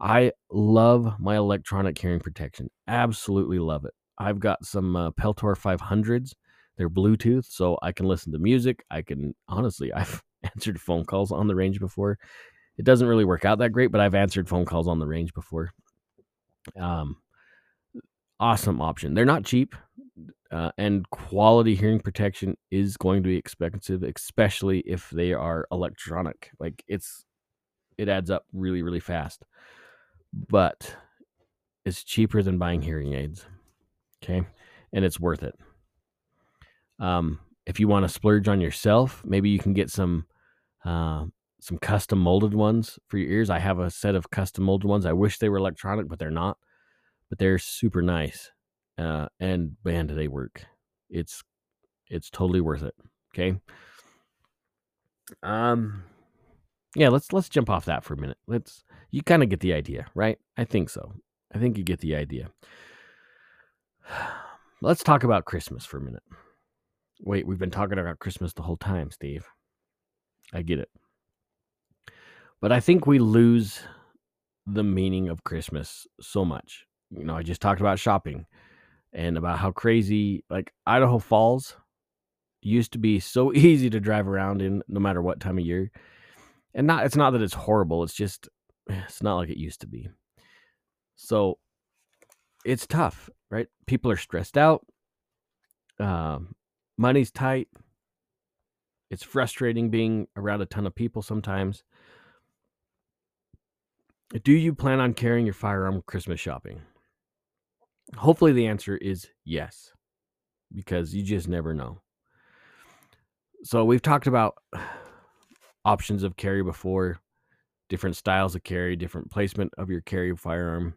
I love my electronic hearing protection. Absolutely love it. I've got some uh, Peltor 500s. They're Bluetooth, so I can listen to music. I can honestly, *laughs* I've answered phone calls on the range before it doesn't really work out that great, but I've answered phone calls on the range before. Um, awesome option. They're not cheap, uh, and quality hearing protection is going to be expensive, especially if they are electronic. Like it's, it adds up really, really fast. But it's cheaper than buying hearing aids. Okay, and it's worth it. Um, if you want to splurge on yourself, maybe you can get some uh, some custom molded ones for your ears. I have a set of custom molded ones. I wish they were electronic, but they're not. But they're super nice, uh, and man, do they work! It's it's totally worth it. Okay. Um, yeah. Let's let's jump off that for a minute. Let's you kind of get the idea, right? I think so. I think you get the idea. *sighs* Let's talk about Christmas for a minute. Wait, we've been talking about Christmas the whole time, Steve. I get it. But I think we lose the meaning of Christmas so much. You know, I just talked about shopping and about how crazy like Idaho Falls used to be so *laughs* easy to drive around in no matter what time of year. And not it's not that it's horrible, it's just *sighs* it's not like it used to be. So it's tough, right? People are stressed out. Um, money's tight. It's frustrating being around a ton of people sometimes. Do you plan on carrying your firearm Christmas shopping? Hopefully, the answer is yes, because you just never know. So, we've talked about *sighs* options of carry before, different styles of carry, different placement of your carry firearm,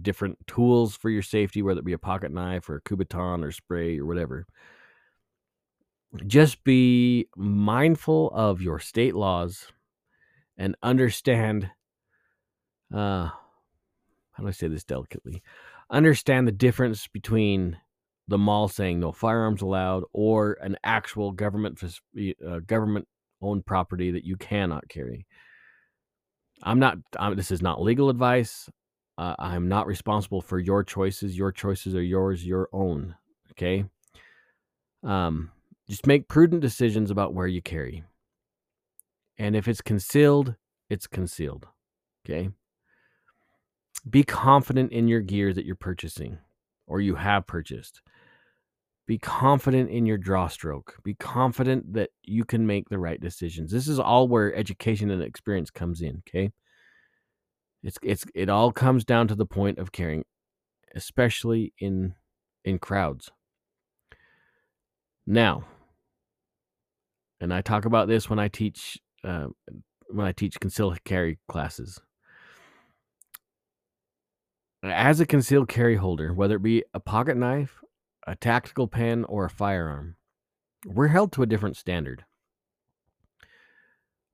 different tools for your safety, whether it be a pocket knife or a Kubotan or spray or whatever. Just be mindful of your state laws and understand uh, how do I say this delicately? Understand the difference between the mall saying no firearms allowed or an actual government uh, government owned property that you cannot carry. I'm not. I'm, this is not legal advice. Uh, I'm not responsible for your choices. Your choices are yours, your own. Okay. Um, just make prudent decisions about where you carry. And if it's concealed, it's concealed. Okay. Be confident in your gear that you're purchasing or you have purchased. Be confident in your draw stroke. Be confident that you can make the right decisions. This is all where education and experience comes in, okay? It's it's it all comes down to the point of caring, especially in in crowds. Now, and I talk about this when I teach uh, when I teach concealed carry classes. As a concealed carry holder, whether it be a pocket knife, a tactical pen, or a firearm, we're held to a different standard.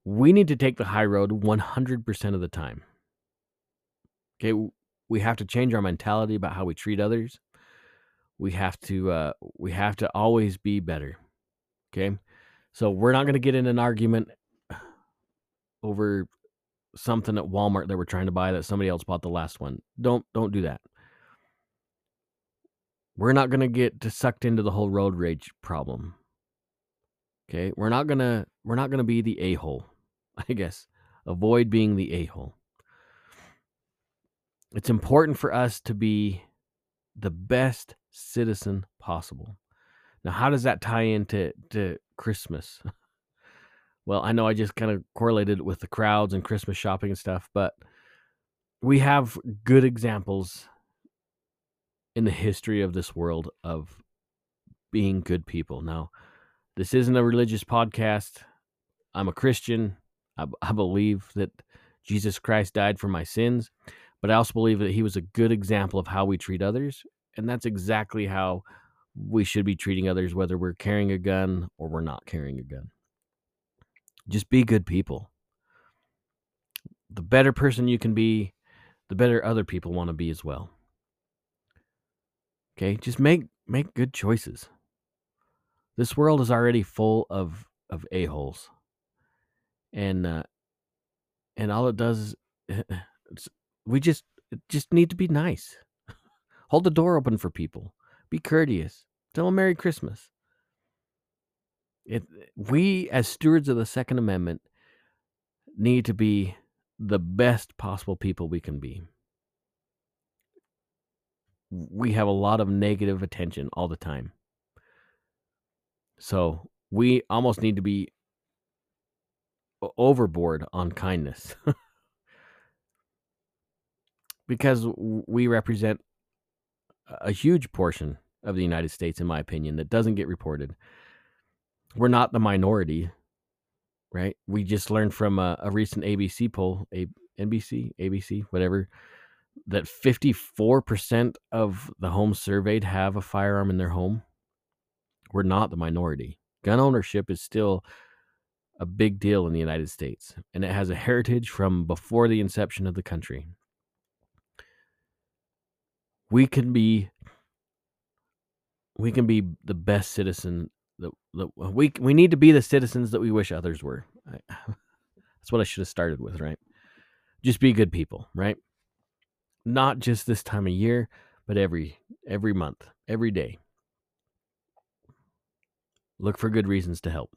We need to take the high road 100% of the time. Okay, we have to change our mentality about how we treat others. We have to uh, we have to always be better. Okay, so we're not going to get in an argument over something at Walmart that we're trying to buy that somebody else bought the last one. Don't don't do that. We're not going to get sucked into the whole road rage problem. Okay? We're not going to we're not going to be the a-hole. *laughs* I guess. Avoid being the a-hole. It's important for us to be the best citizen possible. Now, how does that tie into to Christmas? *laughs* well, I know I just kind of correlated it with the crowds and Christmas shopping and stuff, but we have good examples in the history of this world of being good people. Now, this isn't a religious podcast. I'm a Christian. I, I believe that Jesus Christ died for my sins, but I also believe that he was a good example of how we treat others. And that's exactly how we should be treating others, whether we're carrying a gun or we're not carrying a gun. Just be good people. The better person you can be, the better other people want to be as well. Okay, just make make good choices. This world is already full of of a holes, and uh, and all it does is *laughs* we just just need to be nice. *laughs* Hold the door open for people. Be courteous. Tell them Merry Christmas. It, we, as stewards of the Second Amendment, need to be the best possible people we can be. We have a lot of negative attention all the time. So we almost need to be overboard on kindness *laughs* because we represent a huge portion of the United States, in my opinion, that doesn't get reported we're not the minority, right? We just learned from a, a recent ABC poll, a NBC, ABC, whatever, that 54% of the homes surveyed have a firearm in their home. We're not the minority. Gun ownership is still a big deal in the United States, and it has a heritage from before the inception of the country. We can be we can be the best citizen the, uh, we we need to be the citizens that we wish others were. I, *laughs* that's what I should have started with, right? Just be good people, right? Not just this time of year, but every every month, every day. Look for good reasons to help.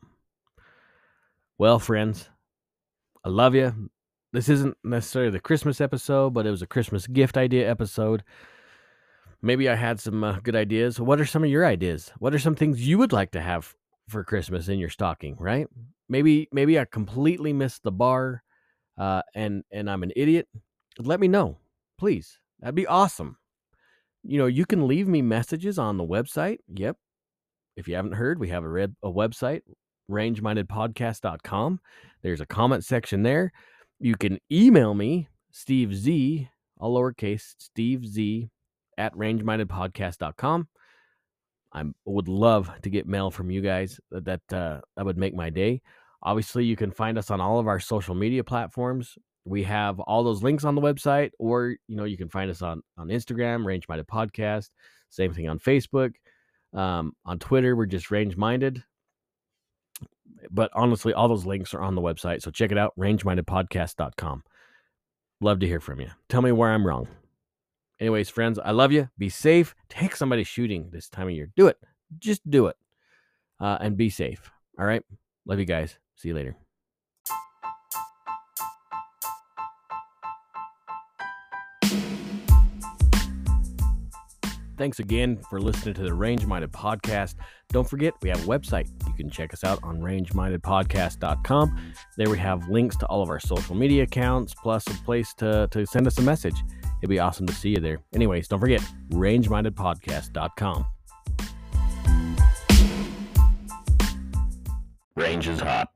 Well, friends, I love you. This isn't necessarily the Christmas episode, but it was a Christmas gift idea episode maybe I had some uh, good ideas. What are some of your ideas? What are some things you would like to have for Christmas in your stocking? Right? Maybe maybe I completely missed the bar, uh, and and I'm an idiot. Let me know, please. That'd be awesome. You know, you can leave me messages on the website. Yep. If you haven't heard, we have a red a website, rangemindedpodcast.com. There's a comment section there. You can email me, Steve Z, all lowercase, Steve Z at rangemindedpodcast.com. I would love to get mail from you guys. That uh, that would make my day. Obviously, you can find us on all of our social media platforms. We have all those links on the website, or you know, you can find us on on Instagram, Range Minded Podcast. Same thing on Facebook. Um, on Twitter, we're just Range Minded. But honestly, all those links are on the website. So check it out, rangemindedpodcast.com. Love to hear from you. Tell me where I'm wrong. Anyways, friends, I love you. Be safe. Take somebody shooting this time of year. Do it. Just do it. Uh, and be safe. All right. Love you guys. See you later. Thanks again for listening to the Range Minded Podcast. Don't forget, we have a website. You can check us out on rangemindedpodcast.com. There we have links to all of our social media accounts, plus a place to, to send us a message. It'd be awesome to see you there. Anyways, don't forget rangemindedpodcast.com. Range is hot.